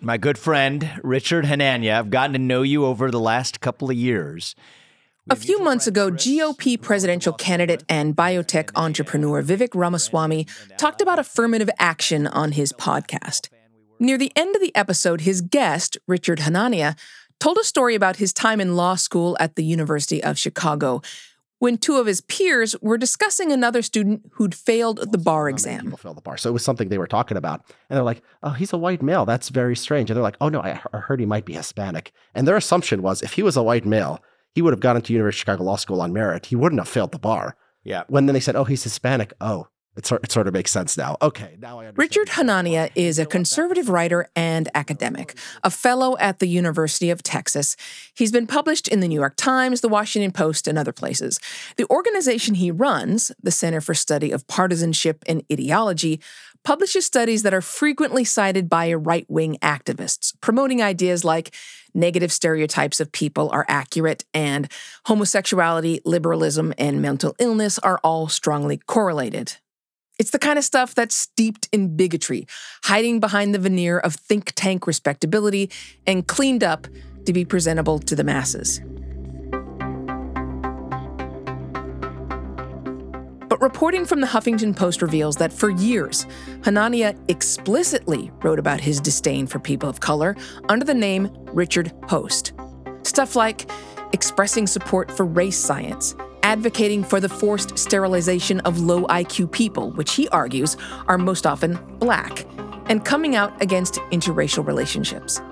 My good friend, Richard Hanania, I've gotten to know you over the last couple of years. A few months ago, GOP presidential candidate and biotech entrepreneur Vivek Ramaswamy talked about affirmative action on his podcast. Near the end of the episode, his guest, Richard Hanania, told a story about his time in law school at the University of Chicago, when two of his peers were discussing another student who'd failed the bar exam. People failed the bar. So it was something they were talking about. And they're like, oh, he's a white male. That's very strange. And they're like, oh, no, I heard he might be Hispanic. And their assumption was if he was a white male, he would have gone into University of Chicago Law School on merit. He wouldn't have failed the bar. Yeah. When then they said, oh, he's Hispanic. Oh, it sort, of makes sense now. Okay, now I understand. Richard Hanania is a conservative writer and academic, a fellow at the University of Texas. He's been published in the New York Times, the Washington Post, and other places. The organization he runs, the Center for Study of Partisanship and Ideology, publishes studies that are frequently cited by right wing activists, promoting ideas like negative stereotypes of people are accurate and homosexuality, liberalism, and mental illness are all strongly correlated. It's the kind of stuff that's steeped in bigotry, hiding behind the veneer of think tank respectability and cleaned up to be presentable to the masses. But reporting from the Huffington Post reveals that for years, Hanania explicitly wrote about his disdain for people of color under the name Richard Hoste. Stuff like expressing support for race science, advocating for the forced sterilization of low IQ people, which he argues are most often black, and coming out against interracial relationships.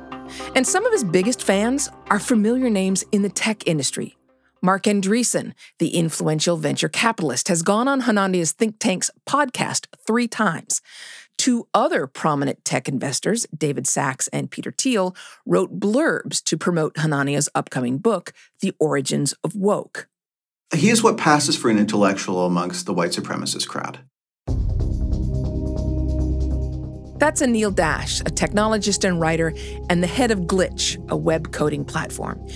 And some of his biggest fans are familiar names in the tech industry. Marc Andreessen, the influential venture capitalist, has gone on Hanania's think tank's podcast three times. Two other prominent tech investors, David Sachs and Peter Thiel, wrote blurbs to promote Hanania's upcoming book, The Origins of Woke. He is what passes for an intellectual amongst the white supremacist crowd. That's Anil Dash, a technologist and writer, and the head of Glitch, a web coding platform.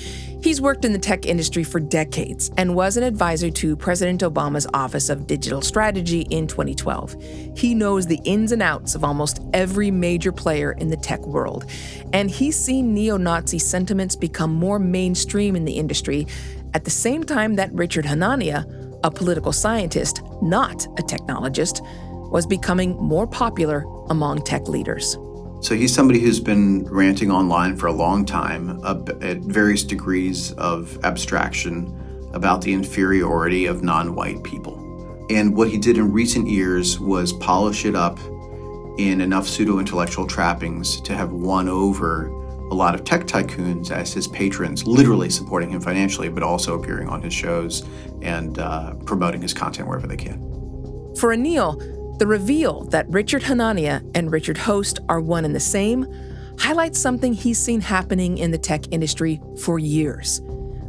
He's worked in the tech industry for decades and was an advisor to President Obama's Office of Digital Strategy in 2012. He knows the ins and outs of almost every major player in the tech world, and he's seen neo Nazi sentiments become more mainstream in the industry at the same time that Richard Hanania, a political scientist, not a technologist, was becoming more popular among tech leaders. So he's somebody who's been ranting online for a long time at various degrees of abstraction about the inferiority of non white people. And what he did in recent years was polish it up in enough pseudo intellectual trappings to have won over a lot of tech tycoons as his patrons, literally supporting him financially, but also appearing on his shows and uh, promoting his content wherever they can. For Anil, the reveal that Richard Hanania and Richard Hoste are one and the same highlights something he's seen happening in the tech industry for years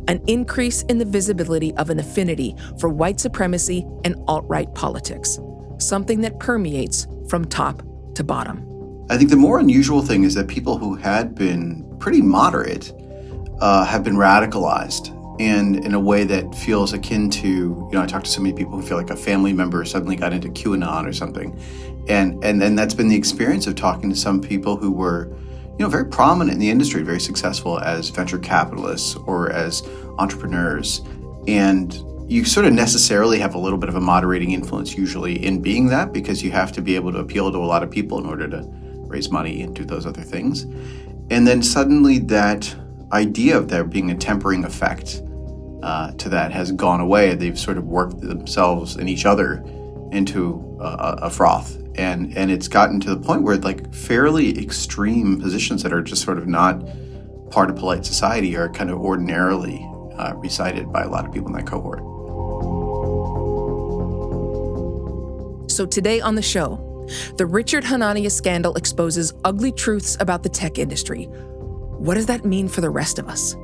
an increase in the visibility of an affinity for white supremacy and alt right politics, something that permeates from top to bottom. I think the more unusual thing is that people who had been pretty moderate uh, have been radicalized and in a way that feels akin to, you know, I talked to so many people who feel like a family member suddenly got into QAnon or something. And, and, and that's been the experience of talking to some people who were, you know, very prominent in the industry, very successful as venture capitalists or as entrepreneurs. And you sort of necessarily have a little bit of a moderating influence usually in being that because you have to be able to appeal to a lot of people in order to raise money and do those other things. And then suddenly that idea of there being a tempering effect uh, to that has gone away. They've sort of worked themselves and each other into a, a froth. And, and it's gotten to the point where like fairly extreme positions that are just sort of not part of polite society are kind of ordinarily uh, recited by a lot of people in that cohort. So today on the show, The Richard Hanania scandal exposes ugly truths about the tech industry. What does that mean for the rest of us?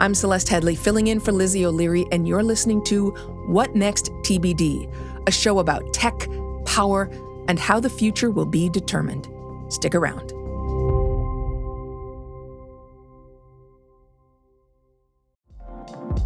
I'm Celeste Headlee, filling in for Lizzie O'Leary, and you're listening to What Next TBD, a show about tech, power, and how the future will be determined. Stick around.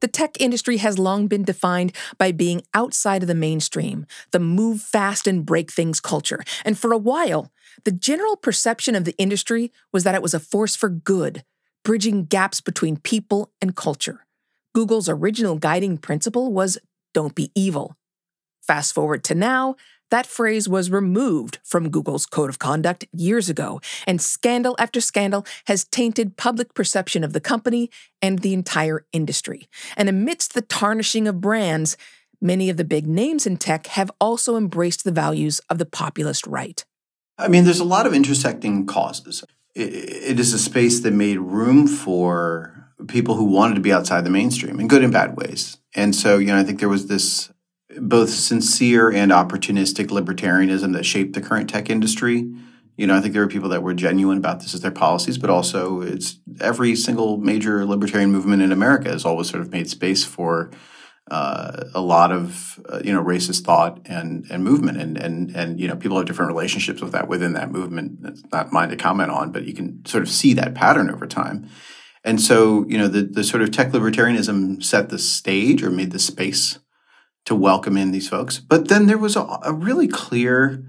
The tech industry has long been defined by being outside of the mainstream, the move fast and break things culture. And for a while, the general perception of the industry was that it was a force for good, bridging gaps between people and culture. Google's original guiding principle was don't be evil. Fast forward to now, that phrase was removed from Google's code of conduct years ago, and scandal after scandal has tainted public perception of the company and the entire industry. And amidst the tarnishing of brands, many of the big names in tech have also embraced the values of the populist right. I mean, there's a lot of intersecting causes. it is a space that made room for people who wanted to be outside the mainstream in good and bad ways. And so, you know, I think there was this both sincere and opportunistic libertarianism that shaped the current tech industry. You know, I think there were people that were genuine about this as their policies, but also it's every single major libertarian movement in America has always sort of made space for uh, a lot of uh, you know racist thought and and movement, and and and you know people have different relationships with that within that movement. It's not mine to comment on, but you can sort of see that pattern over time. And so, you know, the the sort of tech libertarianism set the stage or made the space to welcome in these folks. But then there was a, a really clear,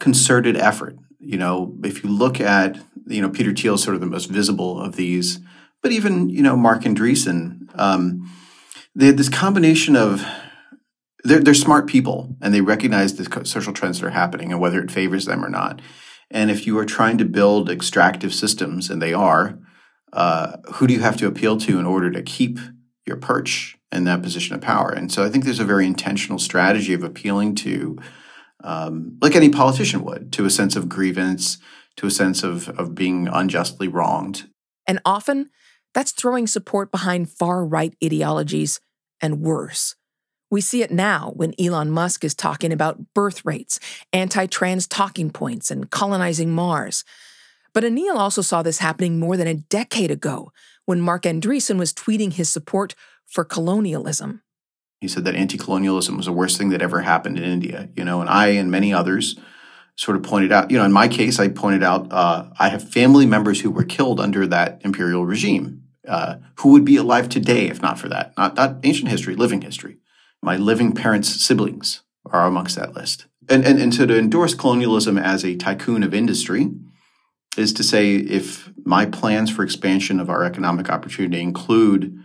concerted effort. You know, if you look at, you know, Peter Thiel is sort of the most visible of these, but even, you know, Marc Andreessen, um, they had this combination of they're, they're smart people and they recognize the social trends that are happening and whether it favors them or not. And if you are trying to build extractive systems, and they are, uh, who do you have to appeal to in order to keep your perch in that position of power. And so I think there's a very intentional strategy of appealing to, um, like any politician would, to a sense of grievance, to a sense of, of being unjustly wronged. And often that's throwing support behind far right ideologies and worse. We see it now when Elon Musk is talking about birth rates, anti trans talking points, and colonizing Mars. But Anil also saw this happening more than a decade ago when Marc Andreessen was tweeting his support for colonialism. He said that anti colonialism was the worst thing that ever happened in India, you know, and I and many others sort of pointed out, you know, in my case, I pointed out uh, I have family members who were killed under that imperial regime uh, who would be alive today if not for that. Not, not ancient history, living history. My living parents' siblings are amongst that list. And, and, and so to endorse colonialism as a tycoon of industry is to say if my plans for expansion of our economic opportunity include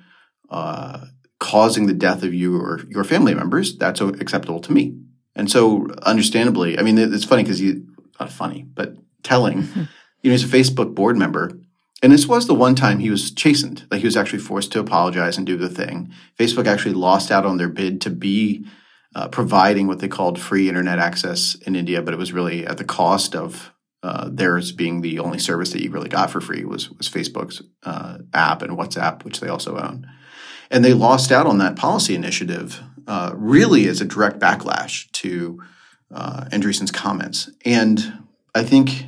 uh, causing the death of you or your family members, that's acceptable to me. And so, understandably, I mean, it's funny because you, not funny, but telling, you know, he's a Facebook board member. And this was the one time he was chastened, like he was actually forced to apologize and do the thing. Facebook actually lost out on their bid to be uh, providing what they called free internet access in India, but it was really at the cost of uh, theirs being the only service that you really got for free was was Facebook's uh, app and WhatsApp, which they also own. And they lost out on that policy initiative uh, really as a direct backlash to uh, Andreessen's comments. And I think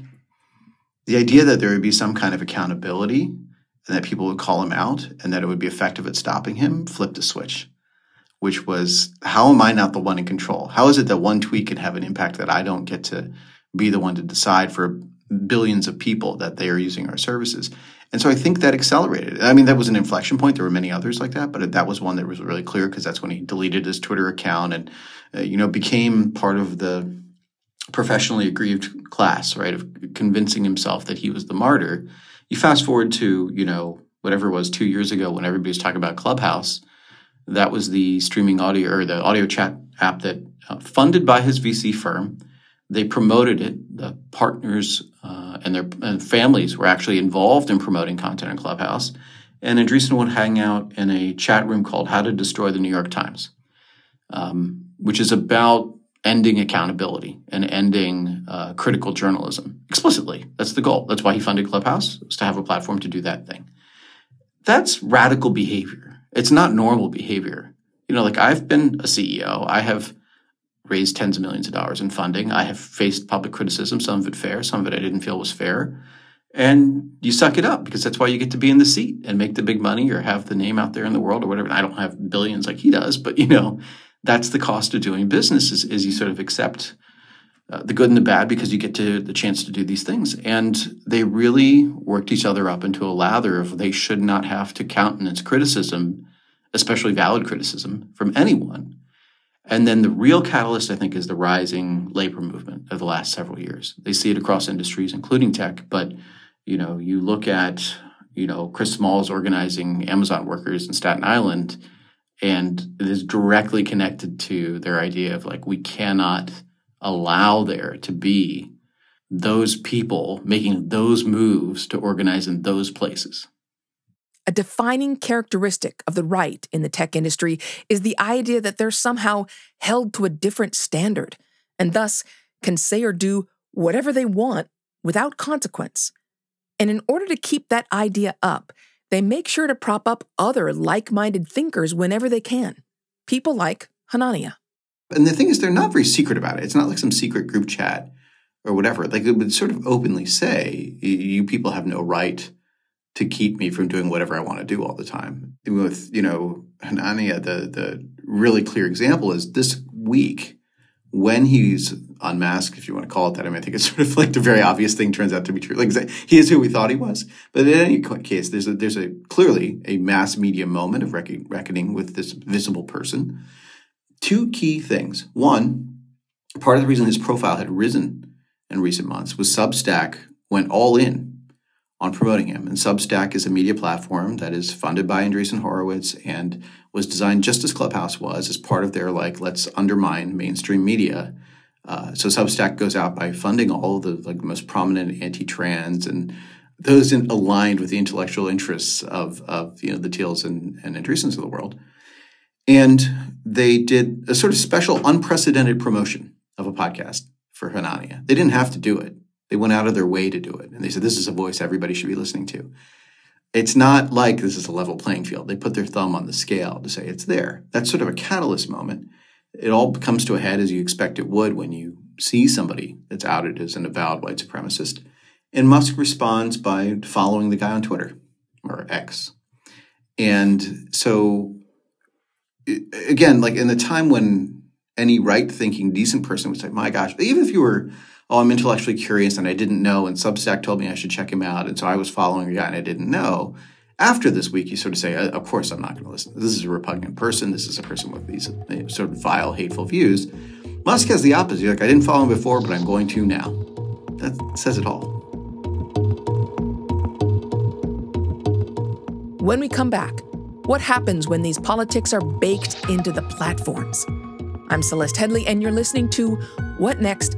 the idea that there would be some kind of accountability and that people would call him out and that it would be effective at stopping him flipped a switch, which was how am I not the one in control? How is it that one tweet can have an impact that I don't get to be the one to decide for billions of people that they are using our services? And so I think that accelerated. I mean, that was an inflection point. There were many others like that, but that was one that was really clear because that's when he deleted his Twitter account and, uh, you know, became part of the professionally aggrieved class, right, of convincing himself that he was the martyr. You fast forward to, you know, whatever it was two years ago when everybody was talking about Clubhouse. That was the streaming audio or the audio chat app that uh, funded by his VC firm. They promoted it. The partners uh, and their and families were actually involved in promoting content in Clubhouse. And Andreessen would hang out in a chat room called How to Destroy the New York Times, um, which is about ending accountability and ending uh, critical journalism explicitly. That's the goal. That's why he funded Clubhouse, was to have a platform to do that thing. That's radical behavior. It's not normal behavior. You know, like I've been a CEO. I have raised tens of millions of dollars in funding. I have faced public criticism, some of it fair, some of it I didn't feel was fair. And you suck it up because that's why you get to be in the seat and make the big money or have the name out there in the world or whatever. I don't have billions like he does, but you know, that's the cost of doing business is, is you sort of accept uh, the good and the bad because you get to the chance to do these things. And they really worked each other up into a lather of they should not have to countenance criticism, especially valid criticism from anyone. And then the real catalyst, I think, is the rising labor movement of the last several years. They see it across industries, including tech. But you know, you look at you know Chris Smalls organizing Amazon workers in Staten Island, and it is directly connected to their idea of like we cannot allow there to be those people making those moves to organize in those places. A defining characteristic of the right in the tech industry is the idea that they're somehow held to a different standard and thus can say or do whatever they want without consequence. And in order to keep that idea up, they make sure to prop up other like minded thinkers whenever they can. People like Hanania. And the thing is, they're not very secret about it. It's not like some secret group chat or whatever. Like they would sort of openly say, you people have no right to keep me from doing whatever I want to do all the time. With, you know, Hanania, the, the really clear example is this week when he's unmasked, if you want to call it that. I mean, I think it's sort of like the very obvious thing turns out to be true. Like he is who we thought he was. But in any case, there's a, there's a clearly a mass media moment of reckoning with this visible person two key things. One, part of the reason his profile had risen in recent months was Substack went all in on promoting him. And Substack is a media platform that is funded by Andreessen Horowitz and was designed just as Clubhouse was as part of their like let's undermine mainstream media. Uh, so Substack goes out by funding all the like most prominent anti-trans and those in, aligned with the intellectual interests of of you know the Thiels and, and Andreessens of the world. And they did a sort of special, unprecedented promotion of a podcast for Hanania. They didn't have to do it. They went out of their way to do it. And they said, this is a voice everybody should be listening to. It's not like this is a level playing field. They put their thumb on the scale to say it's there. That's sort of a catalyst moment. It all comes to a head as you expect it would when you see somebody that's outed as an avowed white supremacist. And Musk responds by following the guy on Twitter or X. And so again, like in the time when any right thinking, decent person would say, my gosh, even if you were, oh, I'm intellectually curious and I didn't know, and Substack told me I should check him out. And so I was following a guy and I didn't know. After this week, you sort of say, uh, of course, I'm not going to listen. This is a repugnant person. This is a person with these sort of vile, hateful views. Musk has the opposite. You're like, I didn't follow him before, but I'm going to now. That says it all. When we come back, what happens when these politics are baked into the platforms? I'm Celeste Headlee, and you're listening to What Next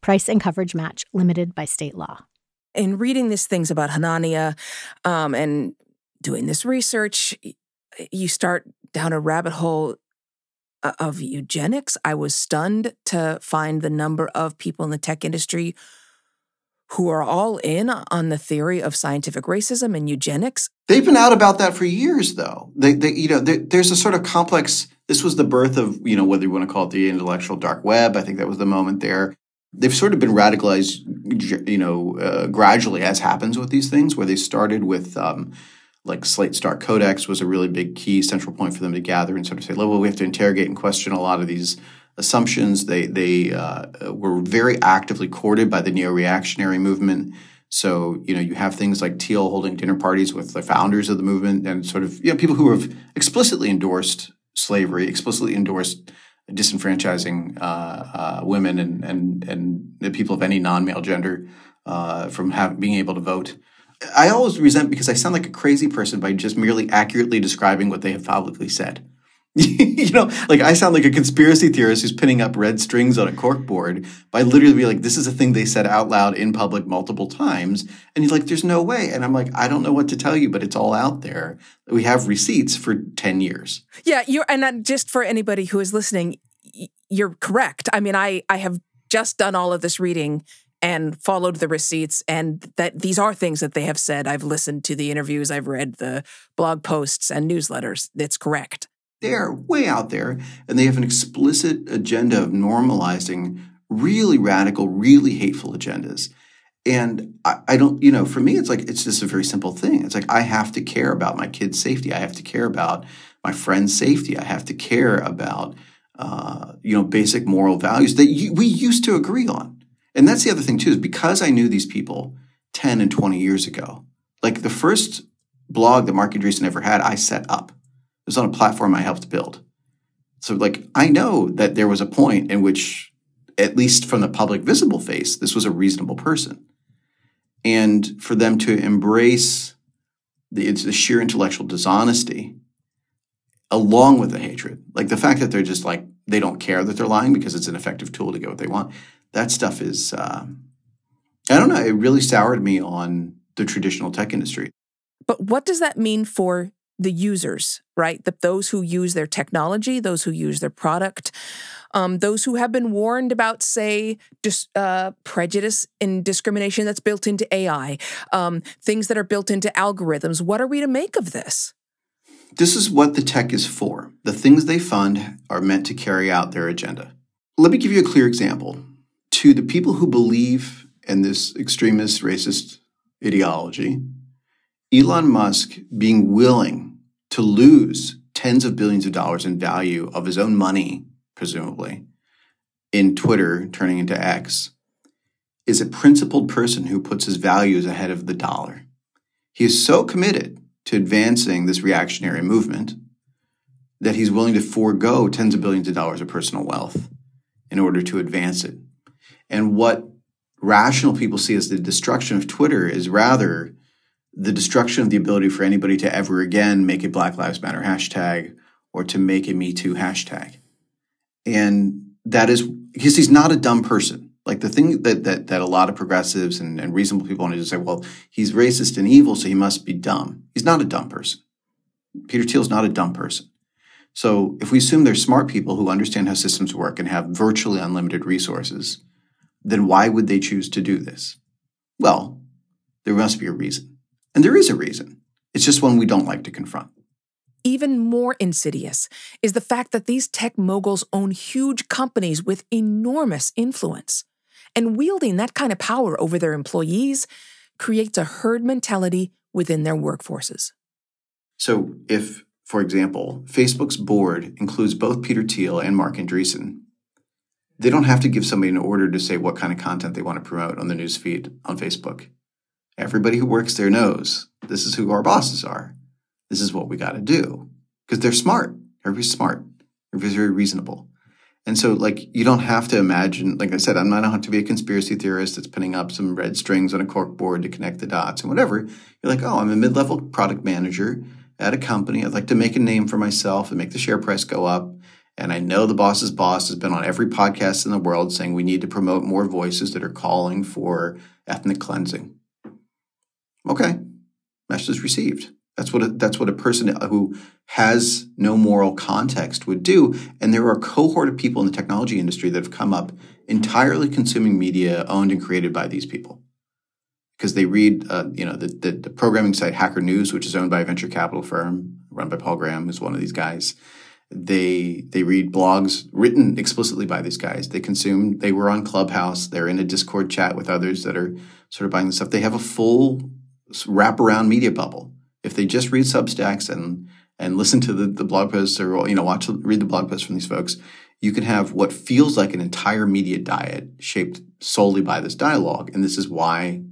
Price and coverage match limited by state law. In reading these things about Hanania um, and doing this research, you start down a rabbit hole uh, of eugenics. I was stunned to find the number of people in the tech industry who are all in on the theory of scientific racism and eugenics. They've been out about that for years, though. They, they you know, they, there's a sort of complex. This was the birth of, you know, whether you want to call it the intellectual dark web. I think that was the moment there. They've sort of been radicalized, you know, uh, gradually, as happens with these things, where they started with. Um, like Slate Star Codex was a really big key central point for them to gather and sort of say, well, we have to interrogate and question a lot of these assumptions. They they uh, were very actively courted by the neo-reactionary movement. So you know you have things like Thiel holding dinner parties with the founders of the movement and sort of you know people who have explicitly endorsed slavery, explicitly endorsed disenfranchising uh, uh, women and and and the people of any non-male gender uh, from have, being able to vote. I always resent because I sound like a crazy person by just merely accurately describing what they have publicly said. you know, like I sound like a conspiracy theorist who's pinning up red strings on a corkboard by literally be like, this is a thing they said out loud in public multiple times. And you're like, there's no way. And I'm like, I don't know what to tell you, but it's all out there. We have receipts for 10 years. Yeah, you're and just for anybody who is listening, you're correct. I mean, I I have just done all of this reading and followed the receipts and that these are things that they have said i've listened to the interviews i've read the blog posts and newsletters it's correct they're way out there and they have an explicit agenda of normalizing really radical really hateful agendas. And I, I, don't you know for me it's like it's just a very simple thing. It's like i have to care about my kids safety. I have to care about my friends safety. I have to care about uh, you know basic moral values that you, we used to agree on. And that's the other thing too, is because I knew these people 10 and 20 years ago, like the first blog that Marc Andreessen ever had, I set up. Was on a platform I helped build. So like I know that there was a point in which, at least from the public visible face, this was a reasonable person. And for them to embrace the, the sheer intellectual dishonesty along with the hatred, like the fact that they're just like, they don't care that they're lying because it's an effective tool to get what they want that stuff is, uh, I don't know, it really soured me on the traditional tech industry. But what does that mean for the users, right? The, those who use their technology, those who use their product, um, those who have been warned about, say, dis, uh, prejudice and discrimination that's built into AI, um, things that are built into algorithms. What are we to make of this? This is what the tech is for. The things they fund are meant to carry out their agenda. Let me give you a clear example to the people who believe in this extremist racist ideology, Elon Musk being willing to lose tens of billions of dollars in value of his own money, presumably, in Twitter turning into X, is a principled person who puts his values ahead of the dollar. He is so committed to advancing this reactionary movement that he's willing to forego tens of billions of dollars of personal wealth in order to advance it. And what rational people see as the destruction of Twitter is rather the destruction of the ability for anybody to ever again make a Black Lives Matter hashtag or to make a Me Too hashtag. And that is because he's not a dumb person. Like the thing that that, that a lot of progressives and, and reasonable people want to say, well, he's racist and evil, so he must be dumb. He's not a dumb person. Peter Thiel's not a dumb person. So if we assume they're smart people who understand how systems work and have virtually unlimited resources, then why would they choose to do this? Well, there must be a reason. And there is a reason. It's just one we don't like to confront. Even more insidious is the fact that these tech moguls own huge companies with enormous influence. And wielding that kind of power over their employees creates a herd mentality within their workforces. So, if, for example, Facebook's board includes both Peter Thiel and Marc Andreessen, they don't have to give somebody an order to say what kind of content they want to promote on the news feed on Facebook. Everybody who works there knows this is who our bosses are. This is what we got to do because they're smart. Everybody's smart. Everybody's very reasonable. And so, like, you don't have to imagine, like I said, I'm not have to be a conspiracy theorist that's pinning up some red strings on a cork board to connect the dots and whatever. You're like, oh, I'm a mid level product manager at a company. I'd like to make a name for myself and make the share price go up. And I know the boss's boss has been on every podcast in the world saying we need to promote more voices that are calling for ethnic cleansing. Okay, message received. That's what a, that's what a person who has no moral context would do. And there are a cohort of people in the technology industry that have come up entirely consuming media owned and created by these people because they read, uh, you know, the, the, the, programming site Hacker News, which is owned by a venture capital firm run by Paul Graham, who's one of these guys. They they read blogs written explicitly by these guys. They consume. They were on Clubhouse. They're in a Discord chat with others that are sort of buying this stuff. They have a full wraparound media bubble. If they just read Substacks and and listen to the, the blog posts or you know watch read the blog posts from these folks, you can have what feels like an entire media diet shaped solely by this dialogue. And this is why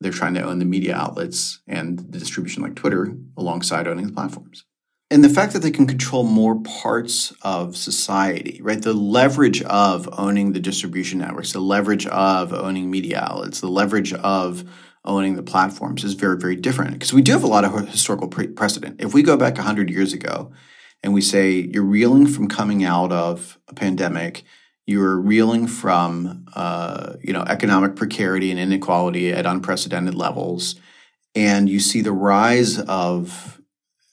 they're trying to own the media outlets and the distribution like Twitter alongside owning the platforms. And the fact that they can control more parts of society, right? The leverage of owning the distribution networks, the leverage of owning media outlets, the leverage of owning the platforms is very, very different. Because we do have a lot of historical pre- precedent. If we go back 100 years ago and we say you're reeling from coming out of a pandemic, you're reeling from uh, you know economic precarity and inequality at unprecedented levels, and you see the rise of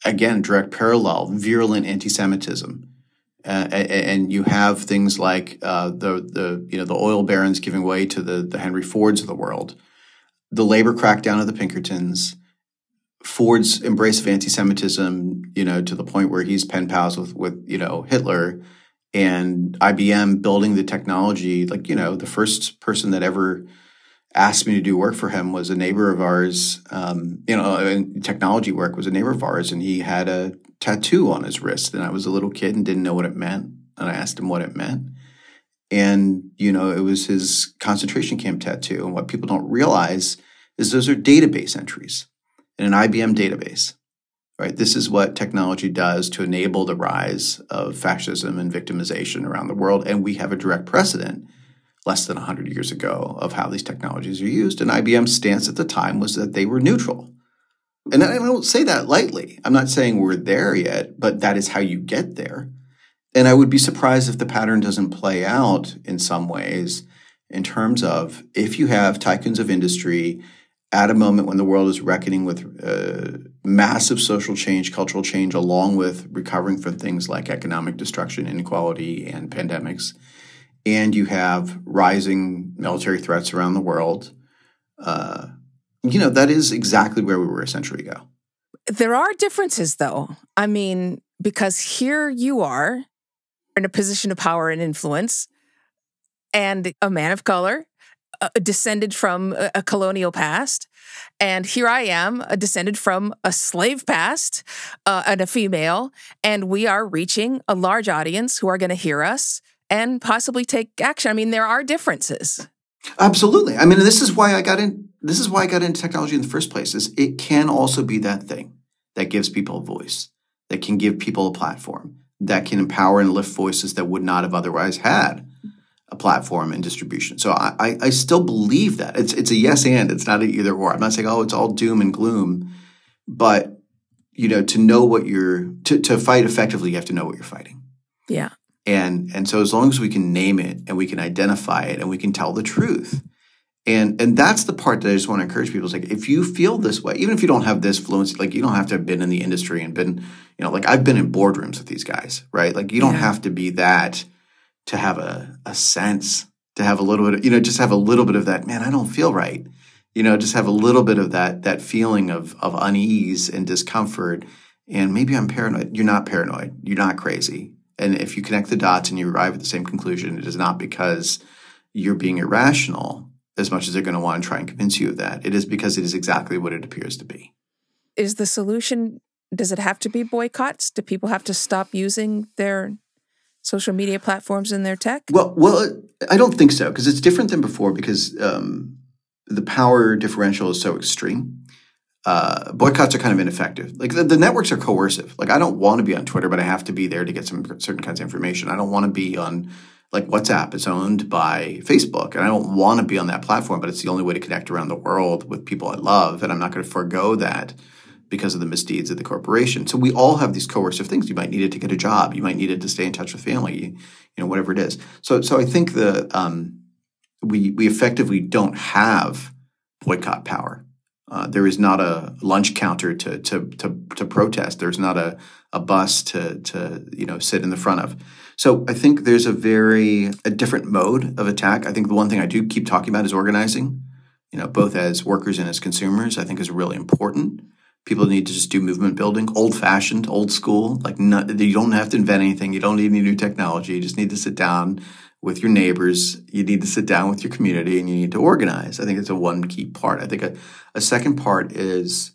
again direct parallel virulent anti-Semitism. Uh, and you have things like uh, the the you know the oil barons giving way to the the Henry Fords of the world, the labor crackdown of the Pinkertons, Ford's embrace of anti-Semitism, you know, to the point where he's pen pals with with you know Hitler, and IBM building the technology. Like, you know, the first person that ever asked me to do work for him was a neighbor of ours. Um, you know, technology work was a neighbor of ours, and he had a tattoo on his wrist. And I was a little kid and didn't know what it meant. And I asked him what it meant. And, you know, it was his concentration camp tattoo. And what people don't realize is those are database entries in an IBM database right? This is what technology does to enable the rise of fascism and victimization around the world. And we have a direct precedent less than 100 years ago of how these technologies are used. And IBM's stance at the time was that they were neutral. And I don't say that lightly. I'm not saying we're there yet, but that is how you get there. And I would be surprised if the pattern doesn't play out in some ways in terms of if you have tycoons of industry at a moment when the world is reckoning with uh, massive social change, cultural change, along with recovering from things like economic destruction, inequality, and pandemics. And you have rising military threats around the world. Uh, you know, that is exactly where we were a century ago. There are differences, though. I mean, because here you are in a position of power and influence, and a man of color uh, descended from a, a, colonial past. And here I am, uh, descended from a slave past uh, and a female. And we are reaching a large audience who are going to hear us and possibly take action. I mean, there are differences. Absolutely. I mean, this is why I got in. This is why I got into technology in the first place. Is it can also be that thing that gives people a voice, that can give people a platform, that can empower and lift voices that would not have otherwise had a platform and distribution. So I, I, I still believe that it's it's a yes and it's not an either or. I'm not saying oh it's all doom and gloom, but you know to know what you're to to fight effectively, you have to know what you're fighting. Yeah. And and so as long as we can name it and we can identify it and we can tell the truth. And and that's the part that I just want to encourage people. Is like if you feel this way, even if you don't have this fluency, like you don't have to have been in the industry and been, you know, like I've been in boardrooms with these guys, right? Like you don't yeah. have to be that to have a, a sense, to have a little bit, of, you know, just have a little bit of that, man, I don't feel right. You know, just have a little bit of that, that feeling of, of unease and discomfort. And maybe I'm paranoid. You're not paranoid. You're not crazy. And if you connect the dots and you arrive at the same conclusion, it is not because you're being irrational as much as they're going to want to try and convince you of that. It is because it is exactly what it appears to be. Is the solution, does it have to be boycotts? Do people have to stop using their social media platforms in their tech? Well, well, I don't think so because it's different than before because um, the power differential is so extreme. Uh, boycotts are kind of ineffective. Like the, the, networks are coercive. Like I don't want to be on Twitter, but I have to be there to get some certain kinds of information. I don't want to be on like WhatsApp. It's owned by Facebook, and I don't want to be on that platform, but it's the only way to connect around the world with people I love, and I'm not going to forego that because of the misdeeds of the corporation. So we all have these coercive things. You might need it to get a job. You might need it to stay in touch with family. You, know, whatever it is. So, so I think the um, we we effectively don't have boycott power. Uh, there is not a lunch counter to to to, to protest. There's not a, a bus to to you know sit in the front of. So I think there's a very a different mode of attack. I think the one thing I do keep talking about is organizing. You know, both as workers and as consumers, I think is really important. People need to just do movement building, old fashioned, old school. Like not, you don't have to invent anything. You don't need any new technology. You just need to sit down with your neighbors. You need to sit down with your community and you need to organize. I think it's a one key part. I think a, a second part is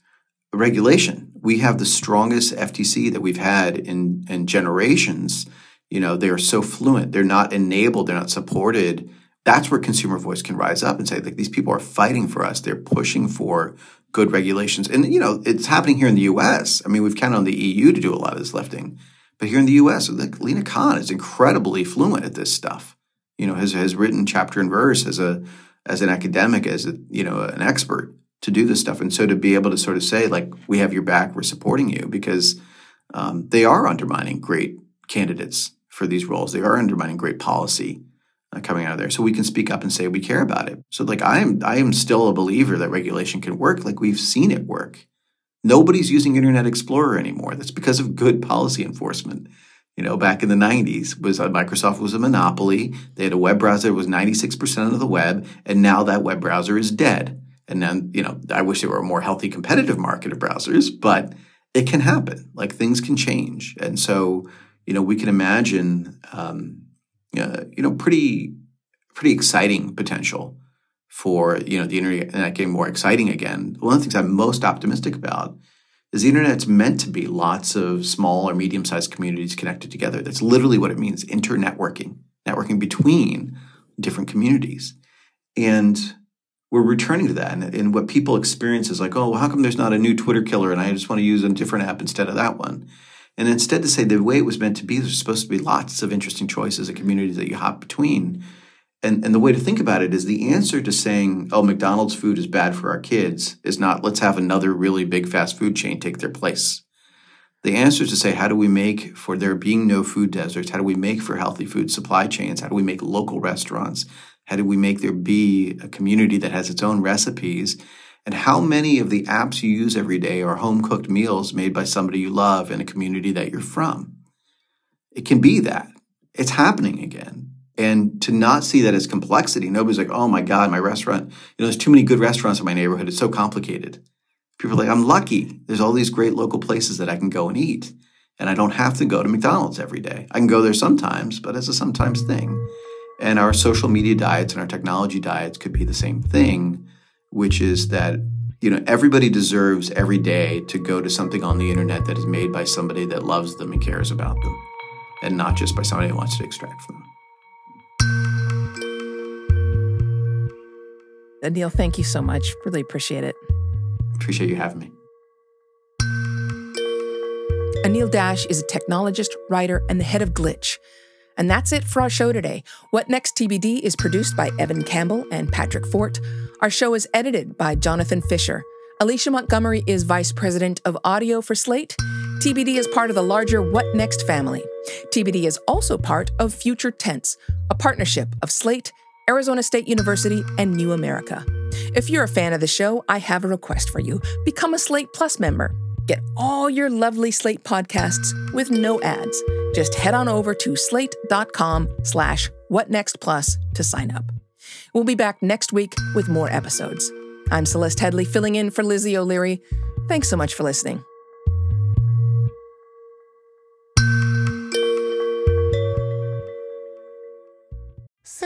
regulation. We have the strongest FTC that we've had in, in generations. You know, they are so fluent. They're not enabled. They're not supported. That's where consumer voice can rise up and say, like, these people are fighting for us. They're pushing for good regulations. And, you know, it's happening here in the US. I mean, we've counted on the EU to do a lot of this lifting. But here in the US, like Lina Khan is incredibly fluent at this stuff you know, has has written chapter and verse as a as an academic, as a you know an expert to do this stuff, and so to be able to sort of say like, we have your back, we're supporting you, because um, they are undermining great candidates for these roles. They are undermining great policy coming out of there. So we can speak up and say we care about it. So like I am, I am still a believer that regulation can work. Like we've seen it work. Nobody's using Internet Explorer anymore. That's because of good policy enforcement you know, back in the 90s was uh, Microsoft was a monopoly. They had a web browser that was 96% of the web, and now that web browser is dead. And then, you know, I wish there were a more healthy competitive market of browsers, but it can happen. Like things can change. And so, you know, we can imagine, um, uh, you know, pretty, pretty exciting potential for, you know, the internet getting more exciting again. One of the things I'm most optimistic about is the internet's meant to be lots of small or medium sized communities connected together. That's literally what it means internetworking, networking between different communities. And we're returning to that. And, and what people experience is like, oh, well, how come there's not a new Twitter killer and I just want to use a different app instead of that one? And instead to say the way it was meant to be, there's supposed to be lots of interesting choices and communities that you hop between and, and the way to think about it is the answer to saying, oh, McDonald's food is bad for our kids is not let's have another really big fast food chain take their place. The answer is to say, how do we make for there being no food deserts? How do we make for healthy food supply chains? How do we make local restaurants? How do we make there be a community that has its own recipes? And how many of the apps you use every day are home cooked meals made by somebody you love in a community that you're from? It can be that. It's happening again. And to not see that as complexity, nobody's like, oh my God, my restaurant, you know, there's too many good restaurants in my neighborhood. It's so complicated. People are like, I'm lucky. There's all these great local places that I can go and eat. And I don't have to go to McDonald's every day. I can go there sometimes, but it's a sometimes thing. And our social media diets and our technology diets could be the same thing, which is that you know everybody deserves every day to go to something on the internet that is made by somebody that loves them and cares about them and not just by somebody who wants to extract from them Anil, thank you so much. Really appreciate it. Appreciate you having me. Anil Dash is a technologist, writer, and the head of Glitch. And that's it for our show today. What Next TBD is produced by Evan Campbell and Patrick Fort. Our show is edited by Jonathan Fisher. Alicia Montgomery is vice president of audio for Slate. TBD is part of the larger What Next family. TBD is also part of Future Tense, a partnership of Slate Arizona State University, and New America. If you're a fan of the show, I have a request for you. Become a Slate Plus member. Get all your lovely Slate podcasts with no ads. Just head on over to slate.com slash whatnextplus to sign up. We'll be back next week with more episodes. I'm Celeste Headlee filling in for Lizzie O'Leary. Thanks so much for listening.